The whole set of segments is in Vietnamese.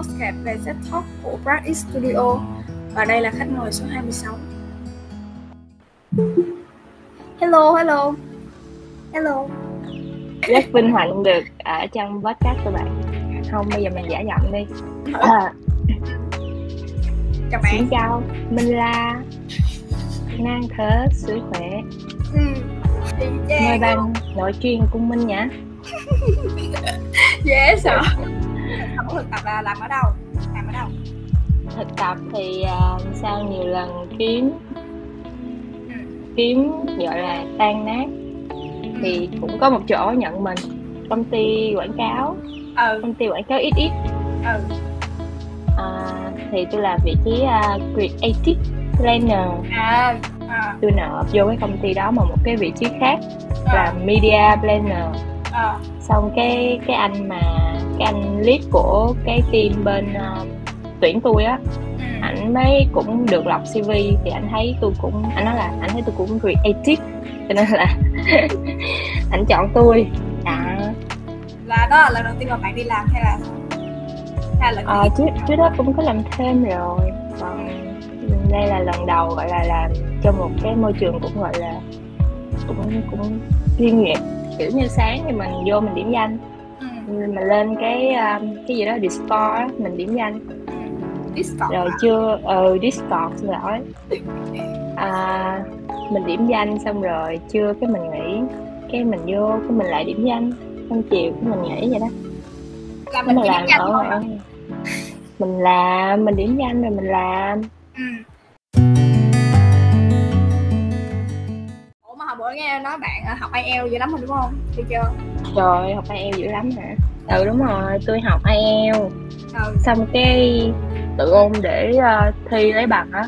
podcast về Z Talk của Brad Studio và đây là khách mời số 26. Hello, hello. Hello. Rất vinh hạnh được ở trong podcast của bạn. Không, bây giờ mình giả giọng đi. À, Chào bạn. xin chào, mình là Nang Thớ Sủi Khỏe. Ừ. Mời bạn nội chuyên cùng mình nhé. Dễ sợ. Thực tập là làm ở đâu? Làm ở đâu? Thực tập thì uh, sau nhiều lần kiếm Ừ. kiếm gọi là tan nát thì cũng có một chỗ nhận mình công ty quảng cáo Ừ, công ty quảng cáo ít ít ừ. à, thì tôi làm vị trí uh, creative planner À, à, tôi nộp vô cái công ty đó mà một cái vị trí khác à, là media planner à. xong cái cái anh mà cái anh lead của cái team bên ờ, tuyển tôi á. Ừ. ảnh mới cũng được lọc cv thì anh thấy tôi cũng anh nói là anh thấy tôi cũng creative cho nên là ảnh chọn tôi. À, Là đó là lần đầu tiên mà bạn đi làm hay là hay là lần ờ, trước trước đó cũng có làm thêm rồi. Còn đây là lần đầu gọi là làm trong một cái môi trường cũng gọi là cũng cũng chuyên nghiệp. Kiểu như sáng thì mình vô mình điểm danh. Mình lên cái um, cái gì đó Discord á, mình điểm danh ừ. Discord rồi à? chưa ờ Discord xin lỗi à, mình điểm danh xong rồi chưa cái mình nghỉ cái mình vô cái mình lại điểm danh xong chiều cái mình nghỉ vậy đó là mình mình làm danh ở mình làm mình điểm danh rồi mình làm Ừ. Ủa mà hồi bữa nghe nói bạn ờ, học IELTS dữ lắm rồi đúng không? Thì chưa? Trời học IELTS dữ lắm hả ừ đúng rồi tôi học IELTS Ừ. xong cái tự ôn để ờ, thi lấy bằng á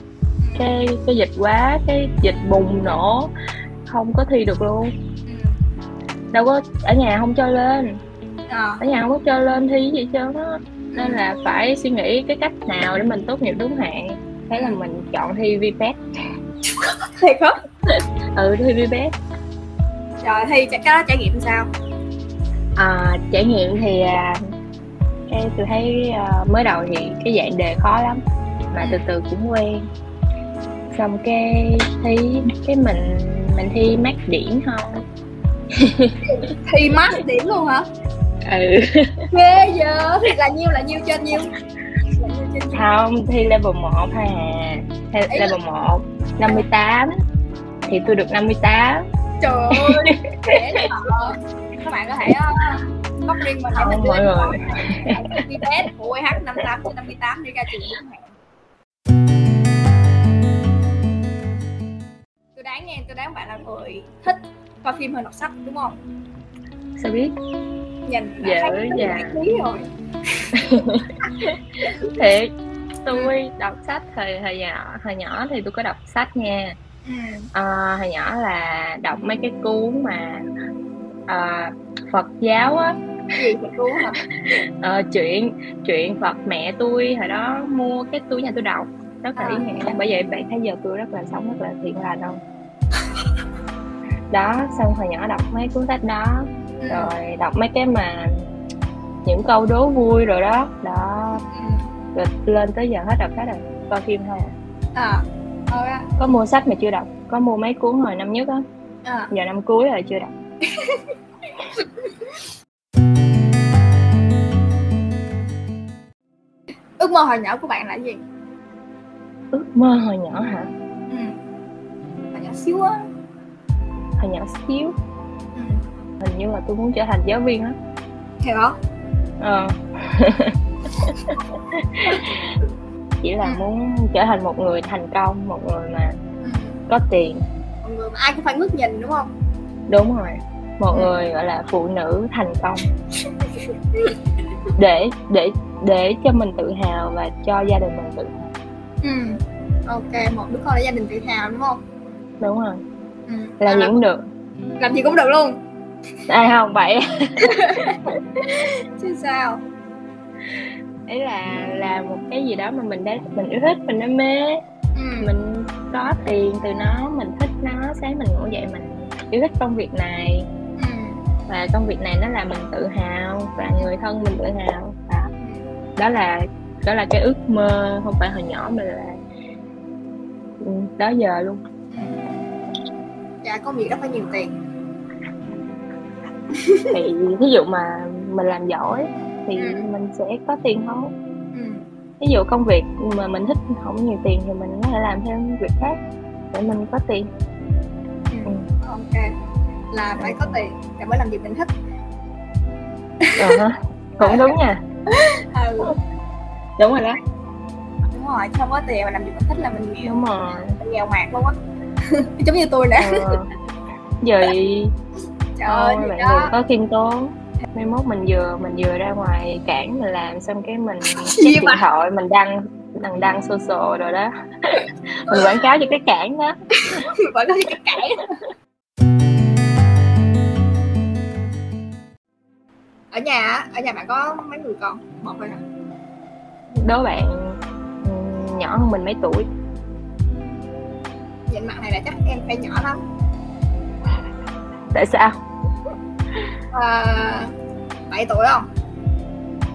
cái cái dịch quá cái dịch bùng nổ không có thi được luôn Ừ. đâu có ở nhà không cho lên Ờ. ở nhà không có cho lên thi gì trơn á nên là phải suy nghĩ cái cách nào để mình tốt nghiệp đúng hạn thế là mình chọn thi VPET Thiệt hả? ừ thi VPET Rồi thi cái đó trải nghiệm sao? À, trải nghiệm thì à, cái tôi thấy à, mới đầu thì cái dạng đề khó lắm mà từ từ cũng quen xong cái thi cái mình mình thi mát điểm không Thi max điểm luôn hả? ừ Ghê giờ Thì là nhiêu là nhiêu trên nhiêu? Là nhiêu trên nhiêu? không thi level 1 thôi à Thi level 1 58 thì tôi được 58 Trời ơi Dễ hả? Các bạn có thể uh, log riêng mình để mình mọi người. Test của EH 58 trên 58 đi ra trường đúng hạn Tôi đoán nha, tôi đoán bạn là người thích coi phim hơn đọc sách đúng không? sao biết Nhìn Dạ, dạ. rồi thiệt tôi đọc sách thời thời nhỏ hồi nhỏ thì tôi có đọc sách nha ừ. à, hồi nhỏ là đọc mấy cái cuốn mà à, Phật giáo á. Ờ, chuyện chuyện Phật mẹ tôi hồi đó mua cái túi nhà tôi đọc. Rất là ý nghĩa bởi vậy bạn thấy giờ tôi rất là sống rất là thiện lành không? Đó xong hồi nhỏ đọc mấy cuốn sách đó Ừ. rồi đọc mấy cái mà những câu đố vui rồi đó. Đó. Ừ. rồi lên tới giờ hết đọc sách rồi coi phim thôi à. À, có mua sách mà chưa đọc? Có mua mấy cuốn hồi năm nhất á? À. giờ năm cuối rồi chưa đọc Ước mơ hồi nhỏ của bạn là gì? ước mơ hồi nhỏ hả Ừ. Hồi nhỏ xíu á. hồi nhỏ xíu Ừ. hình như là tôi muốn trở thành giáo viên á Hiểu không? ờ chỉ là muốn trở thành một người thành công một người mà Ừ. có tiền Mọi người mà ai cũng phải ngước nhìn đúng không? đúng rồi một người gọi là phụ nữ thành công để để để cho mình tự hào và cho gia đình mình tự hào Ừ. Ok, một đứa con để gia đình tự hào đúng không? đúng rồi Ừ. làm À, gì cũng được làm gì cũng được luôn. ai không vậy Chứ sao? ấy là làm một cái gì đó mà mình đã mình yêu thích mình đam mê Ừ. mình có tiền từ nó mình thích nó sáng mình ngủ dậy mình yêu thích công việc này. Và công việc này nó làm mình tự hào và người thân mình tự hào đó, đó là đó là cái ước mơ không phải hồi nhỏ mà là ừ, đó giờ luôn dạ công việc rất phải nhiều tiền thì ví dụ mà mình làm giỏi thì Ừ. mình sẽ có tiền thôi ừ. ví dụ công việc mà mình thích không nhiều tiền thì mình có thể làm thêm việc khác để mình có tiền Ừ. Ừ. ok là phải có tiền để mới làm việc mình thích. Ha. cũng đúng nha. Ừ. Đúng rồi đó. Đúng rồi không có tiền mà làm việc mình thích là mình nghèo. Đúng rồi. Mình nghèo mạt luôn á. Giống như tôi nè. Ờ. vậy trời ơi bạn đó. có khiêm tốn. Mai mốt mình vừa mình vừa ra ngoài cảng mình làm xong cái mình check Gì điện thoại mình đăng đăng đăng social rồi đó. Mình quảng cáo cho cái cảng đó. Vẫn có cái cãi ở nhà á, ở nhà bạn có mấy người con? Một thôi hả? Đố bạn ừm, nhỏ hơn mình mấy tuổi. Nhìn mặt này là chắc em phải nhỏ lắm. Tại sao? À, 7 tuổi không?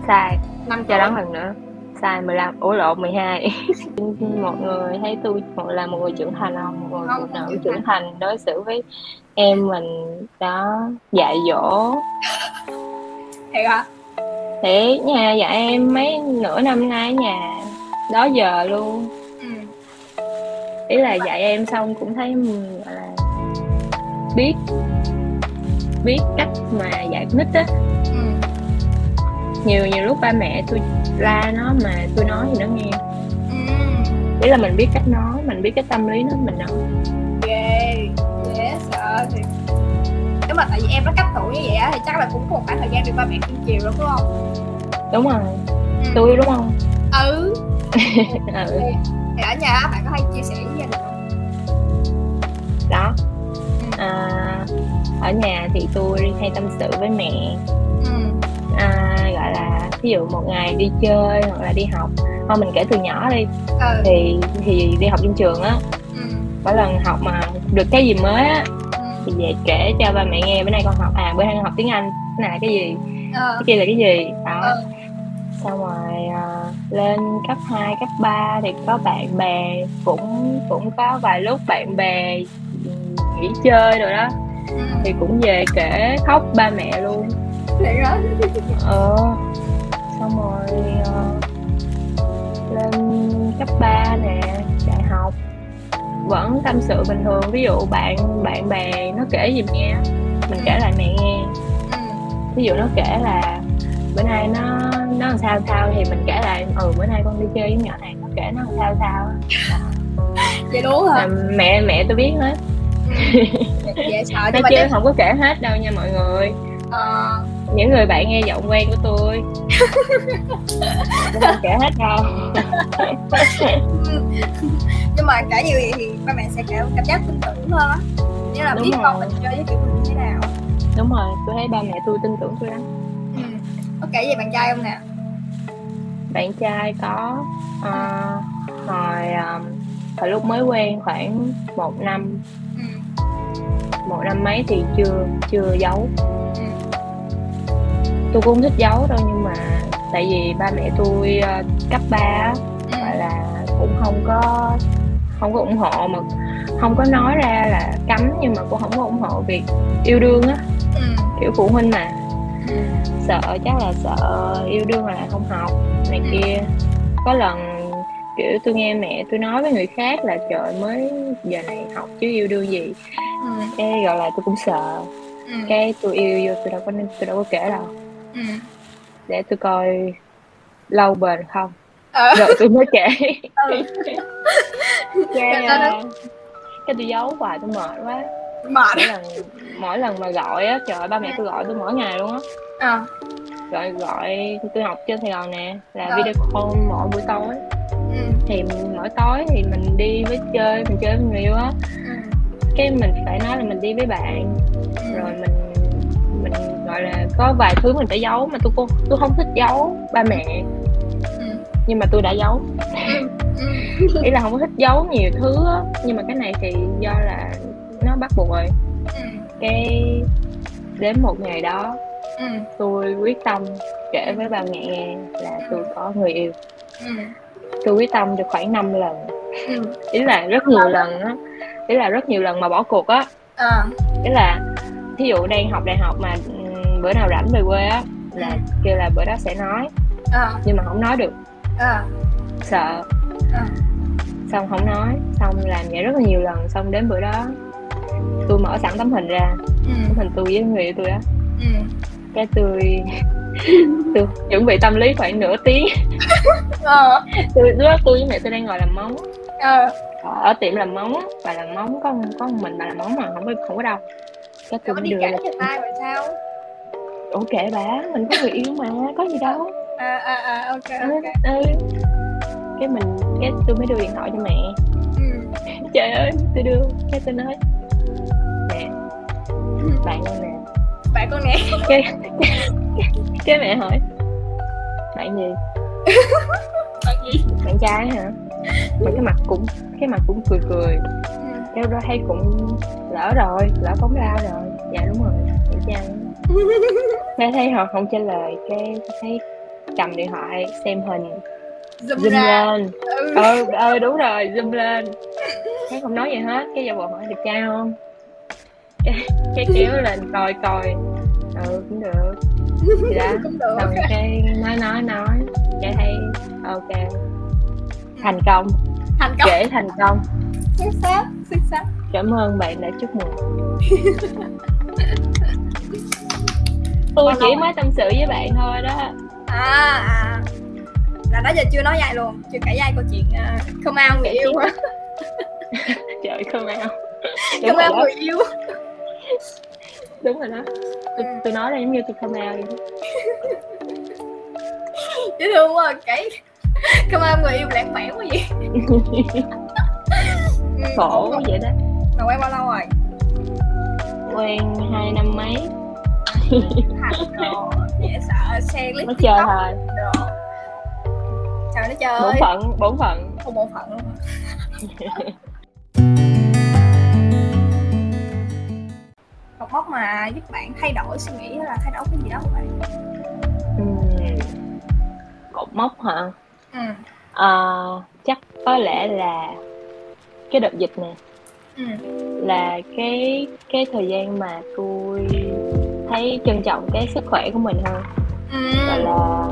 Sai. Năm cho đoán lần nữa. Sai 15 ủa lộn 12 một người thấy tôi một là một người trưởng thành không? Một người phụ nữ trưởng thành đối xử với em mình đó dạy dỗ thiệt hả Thiệt nhà dạy em mấy nửa năm nay nhà đó giờ luôn ừ. ý là dạy em xong cũng thấy ừm, gọi là biết biết cách mà dạy nít á Ừ. nhiều nhiều lúc ba mẹ tôi la nó mà tôi nói thì nó nghe Ừ. ý là mình biết cách nói mình biết cái tâm lý nó mình nói mà tại vì em nó cách tuổi như vậy á thì chắc là cũng một khoảng thời gian được ba mẹ cưng chiều đúng không đúng rồi ừ. tôi đúng không ừ ừ, thì ở nhà bạn có hay chia sẻ với gia đình không đó Ừ. à, ở nhà thì tôi hay tâm sự với mẹ ừ. à, gọi là ví dụ một ngày đi chơi hoặc là đi học thôi mình kể từ nhỏ đi ừ. thì thì đi học trên trường á ừ. mỗi lần học mà được cái gì mới á ừ. Thì về kể cho ba mẹ nghe. Bữa nay con học à bữa nay con học tiếng anh. Cái này là cái gì? Ờ. cái kia là cái gì? Đó. Ừ. xong rồi à, lên cấp 2, cấp 3 thì có bạn bè cũng cũng có vài lúc bạn bè nghỉ chơi rồi đó. Ừ. thì cũng về kể khóc ba mẹ luôn. Thiệt hả ờ. Xong rồi ờ, lên cấp 3 nè vẫn tâm sự bình thường. Ví dụ bạn bạn bè nó kể gì nghe mình kể lại mẹ nghe. Ví dụ nó kể là bữa nay nó nó làm sao sao thì mình kể lại ừ bữa nay con đi chơi với nhỏ này nó kể nó làm sao sao vậy đúng là mẹ mẹ tôi biết hết. Ừ. sợ nói chứ không có kể hết đâu nha mọi người. Ờ, những người bạn nghe giọng quen của tôi không kể hết đâu nhưng mà kể như vậy thì ba mẹ sẽ cảm cảm giác tin tưởng hơn á nghĩa là Đúng biết rồi. con mình chơi với kiểu mình như thế nào đúng rồi tôi thấy ba mẹ tôi tin tưởng tôi lắm ừ. có kể về bạn trai không nè bạn trai có ờ, hồi ờ, hồi lúc mới quen khoảng một năm ừ. một năm mấy thì chưa chưa giấu. Tôi cũng không thích giấu đâu nhưng mà tại vì ba mẹ tôi ờ, cấp 3 Ừ. gọi là cũng không có không có ủng hộ mà không có nói ra là cấm nhưng mà cũng không có ủng hộ việc yêu đương á Ừ. kiểu phụ huynh mà Ừ. sợ chắc là sợ yêu đương là không học này kia có lần kiểu tôi nghe mẹ tôi nói với người khác là trời mới giờ này học chứ yêu đương gì Ừ. cái gọi là tôi cũng sợ Ừ. cái tôi yêu vô tôi đâu có tôi đâu có kể đâu Ừ. để tôi coi lâu bền không Ờ. rồi tôi mới kể Ừ. cái ờ, cái tôi giấu hoài tôi mệt quá mệt mỗi lần mỗi lần mà gọi á trời ơi, ba mẹ tôi gọi tôi mỗi ngày luôn á à. gọi gọi tôi học trên Sài Gòn nè là Ờ. video call mỗi buổi tối ừ. thì mỗi tối thì mình đi với chơi mình chơi với người yêu á Ừ. cái mình phải nói là mình đi với bạn Ừ. rồi mình gọi là có vài thứ mình phải giấu mà tôi cô tôi không thích giấu ba mẹ. Ừ. nhưng mà tôi đã giấu. Ừ. ý là không có thích giấu nhiều thứ á. Nhưng mà cái này thì do là nó bắt buộc rồi. Ừ. cái đến một ngày đó Ừ. tôi quyết tâm kể với ba mẹ nghe là tôi có người yêu. Ừ. Tôi quyết tâm được khoảng 5 lần. Ừ. Ý là rất nhiều lần á. Ý là rất nhiều lần mà bỏ cuộc á. Ờ. Ý là thí dụ đang học đại học mà bữa nào rảnh về quê á là kêu là bữa đó sẽ nói. Ờ. Nhưng mà không nói được. Ờ. Sợ. Ờ. Xong không nói xong làm vậy rất là nhiều lần xong đến bữa đó tôi mở sẵn tấm hình ra. Ừ. Tấm hình tôi với người yêu tôi á. Ừ. Cái tôi tôi chuẩn bị tâm lý khoảng nửa tiếng. Ờ. Tôi lúc đó tôi với mẹ tôi đang ngồi làm móng. Ờ. Ở tiệm làm móng bà làm móng có có mình bà làm móng mà không có không có đâu. Cái tôi đưa cho ai rồi sao ủa kệ bà mình có người yêu mà có gì đâu. À à à ok ừ, ok. Ừ. cái mình cái tôi mới đưa điện thoại cho mẹ. Ừ. Trời ơi tôi đưa cái tôi nói. Mẹ. Bạn con nè. Bạn con nè. Cái, cái cái mẹ hỏi. Bạn gì? Bạn gì? Bạn trai hả? Mà cái mặt cũng cái mặt cũng cười cười. Ừ. Cái đó thấy cũng lỡ rồi lỡ phóng ra rồi. Dạ đúng rồi. Bạn trai cái thấy họ không trả lời cái thấy cầm điện thoại xem hình. Zoom zoom ra. lên. Ừ. Ờ ờ đúng rồi zoom lên. Thấy không nói gì hết cái giả bộ hỏi đẹp trai không? Cái, cái kéo lên coi coi. Ừ cũng được. Thì đó. Cũng được. Xong cái nói nói nói. Cái thấy ok. Thành công. Thành công. Kể thành công. Xuất sắc xuất sắc cảm ơn bạn đã chúc mừng tôi chỉ mới tâm sự với bạn thôi đó. À à. Là đó giờ chưa nói dài luôn. Chưa kể dài câu chuyện uh, không ao người yêu hả trời không ao. Không ao người yêu. Đúng rồi đó. Tôi, tôi nói là giống như tôi không ao vậy dễ thương quá kể không ao người yêu lãng mạn quá vậy. Ừ, khổ ủa, vậy đó. mà quen bao lâu rồi? Quen hai năm mấy thành rồi dễ sợ share clip mới chơi thôi. rồi sao nó bổn chơi phận bổn phận. Không bộ phận luôn một mốc mà giúp bạn thay đổi suy nghĩ là thay đổi cái gì đó của bạn? Ừm, cột mốc hả? Ừ. Ờ, chắc có lẽ là cái đợt dịch này. Ừ. Là cái cái thời gian mà tôi thấy trân trọng cái sức khỏe của mình hơn. Gọi ừ là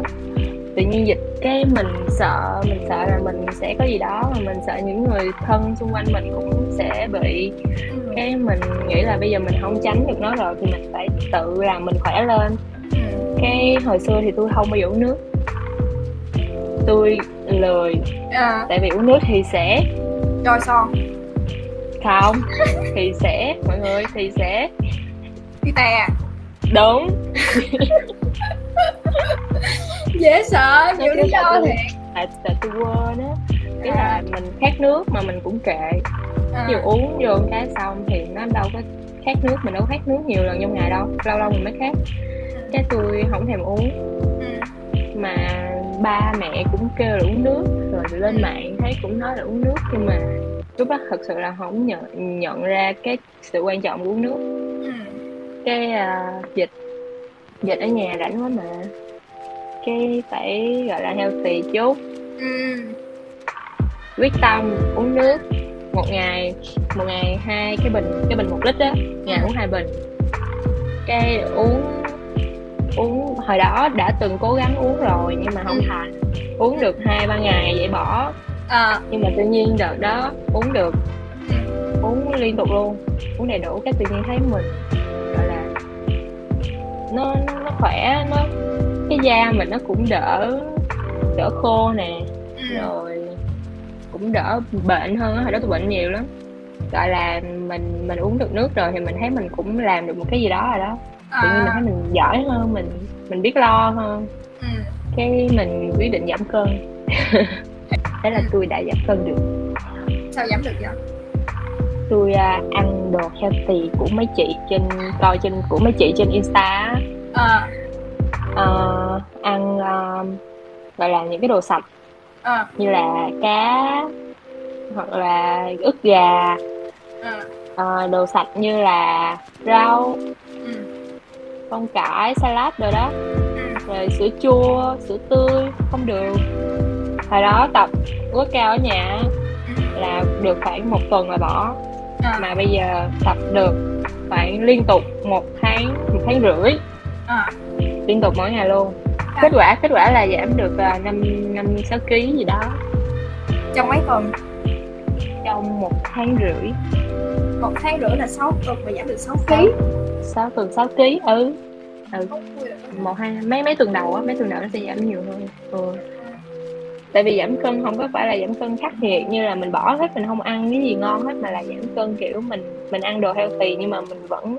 tự nhiên dịch cái mình sợ mình sợ là mình sẽ có gì đó mà mình sợ những người thân xung quanh mình cũng sẽ bị ừ. cái mình nghĩ là bây giờ mình không tránh được nó rồi thì mình phải tự làm mình khỏe lên. Ừ. Cái hồi xưa thì tôi không bao giờ uống nước. Tôi lười. À, tại vì uống nước thì sẽ rồi son không thì sẽ mọi người thì sẽ đi tè đúng. Dễ sợ nhiều lý do thiệt. tại, tại tôi quên á. Cái là mình khát nước mà mình cũng kệ. À, dụ uống vô cái xong thì nó đâu có khát nước mình đâu có khát nước nhiều lần trong ngày đâu. Lâu lâu mình mới khát. Cái tôi không thèm uống. Ừ, mà ba mẹ cũng kêu là uống nước rồi lên mạng thấy cũng nói là uống nước nhưng mà lúc đó thật sự là không nhận nhận ra cái sự quan trọng của uống nước. ừ, cái à, dịch dịch ở nhà rảnh quá mà. Cái phải gọi là healthy chút. Ừ, quyết tâm uống nước một ngày một ngày hai cái bình cái bình một lít á ngày uống hai bình. Cái uống uống hồi đó đã từng cố gắng uống rồi nhưng mà không Ừ. thành. Uống được hai ba ngày vậy bỏ. À, nhưng mà tự nhiên đợt đó uống được. Uống liên tục luôn. Uống đầy đủ cái tự nhiên thấy mình nó nó, nó khỏe nó cái da mình nó cũng đỡ đỡ khô nè. Ừ, rồi cũng đỡ bệnh hơn hồi đó tôi bệnh nhiều lắm. Gọi là mình mình uống được nước rồi thì mình thấy mình cũng làm được một cái gì đó rồi đó. Tự nhiên mình à, thấy mình giỏi hơn mình mình biết lo hơn. Ừ. cái mình quyết định giảm cân. Thế là tôi đã giảm cân được. Sao giảm được vậy tôi à, ăn đồ healthy của mấy chị trên coi trên của mấy chị trên insta à, Ờ, ăn à, gọi là những cái đồ sạch. À, như là cá hoặc là ức gà. À, ờ, đồ sạch như là rau ừ, con cải salad rồi đó. Ừ, rồi sữa chua sữa tươi không đường. Hồi đó tập cao ở nhà là được khoảng một tuần là bỏ à. mà bây giờ tập được khoảng liên tục một tháng một tháng rưỡi. À. liên tục mỗi ngày luôn. Kết quả kết quả là giảm được à, năm năm sáu kg gì đó. Trong mấy tuần? Trong một tháng rưỡi. Một tháng rưỡi là 6 tuần mà giảm được 6 kg 6 tuần 6 kg ừ. Ừ. Một hai mấy mấy tuần đầu á mấy tuần đầu nó sẽ giảm nhiều hơn. Ừ. tại vì giảm cân không có phải là giảm cân khắc nghiệt như là mình bỏ hết mình không ăn cái gì ngon hết mà là giảm cân kiểu mình mình ăn đồ healthy nhưng mà mình vẫn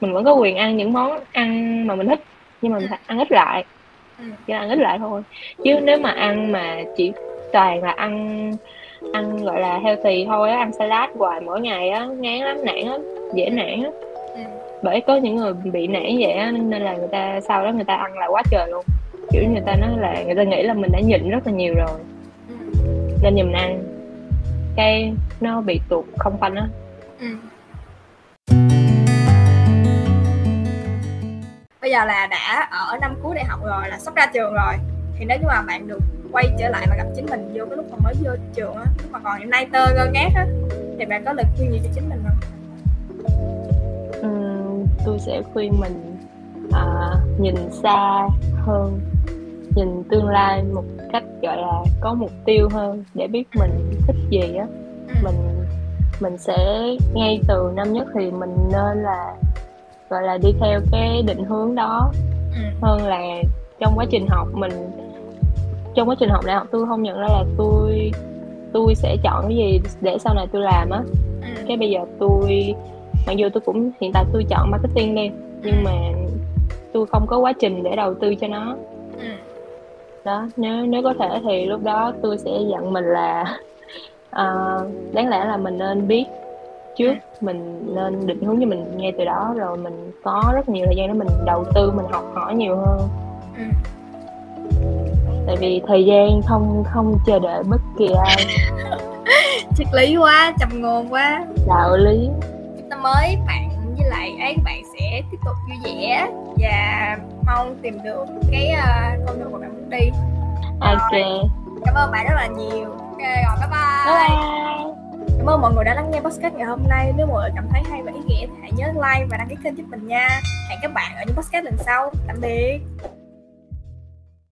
mình vẫn có quyền ăn những món ăn mà mình thích nhưng mà mình phải ăn ít lại Ừ. chỉ ăn ít lại thôi chứ nếu mà ăn mà chỉ toàn là ăn ăn gọi là healthy thôi á ăn salad hoài mỗi ngày á ngán lắm nản á dễ nản á Ừ. bởi có những người bị nản vậy á nên là người ta sau đó người ta ăn lại quá trời luôn kiểu người ta nói là người ta nghĩ là mình đã nhịn rất là nhiều rồi. Ừ. nên nhìn ăn cái nó bị tụt không phanh á. Ừ. bây giờ là đã ở năm cuối đại học rồi là sắp ra trường rồi. Thì nếu như mà bạn được quay trở lại và gặp chính mình vô cái lúc mà mới vô trường á lúc mà còn nay tơ ngơ ngác á thì bạn có lời khuyên gì cho chính mình không? Ừm, tôi sẽ khuyên mình à, nhìn xa hơn nhìn tương lai một cách gọi là có mục tiêu hơn để biết mình thích gì á Ừ. mình mình sẽ ngay từ năm nhất thì mình nên là gọi là đi theo cái định hướng đó Ừ. hơn là trong quá trình học mình trong quá trình học đại học tôi không nhận ra là tôi tôi sẽ chọn cái gì để sau này tôi làm á Ừ. cái bây giờ tôi mặc dù tôi cũng hiện tại tôi chọn marketing đi nhưng mà tôi không có quá trình để đầu tư cho nó. Đó nếu nếu có thể thì lúc đó tôi sẽ dặn mình là ờ, đáng lẽ là mình nên biết trước mình nên định hướng cho mình ngay từ đó rồi mình có rất nhiều thời gian để mình đầu tư mình học hỏi nhiều hơn. Ừ. tại vì thời gian không không chờ đợi bất kỳ ai. Triết lý quá trầm ngôn quá. Đạo lý. Chúc năm mới bạn với lại ấy bạn sẽ tiếp tục vui vẻ và mong tìm được cái uh, con đường mà bạn muốn đi. Ok. Cảm ơn bạn rất là nhiều. Ok rồi bye bye, bye bye. Cảm ơn mọi người đã lắng nghe podcast ngày hôm nay. Nếu mọi người cảm thấy hay và ý nghĩa thì hãy nhớ like và đăng ký kênh giúp mình nha. Hẹn các bạn ở những podcast lần sau. Tạm biệt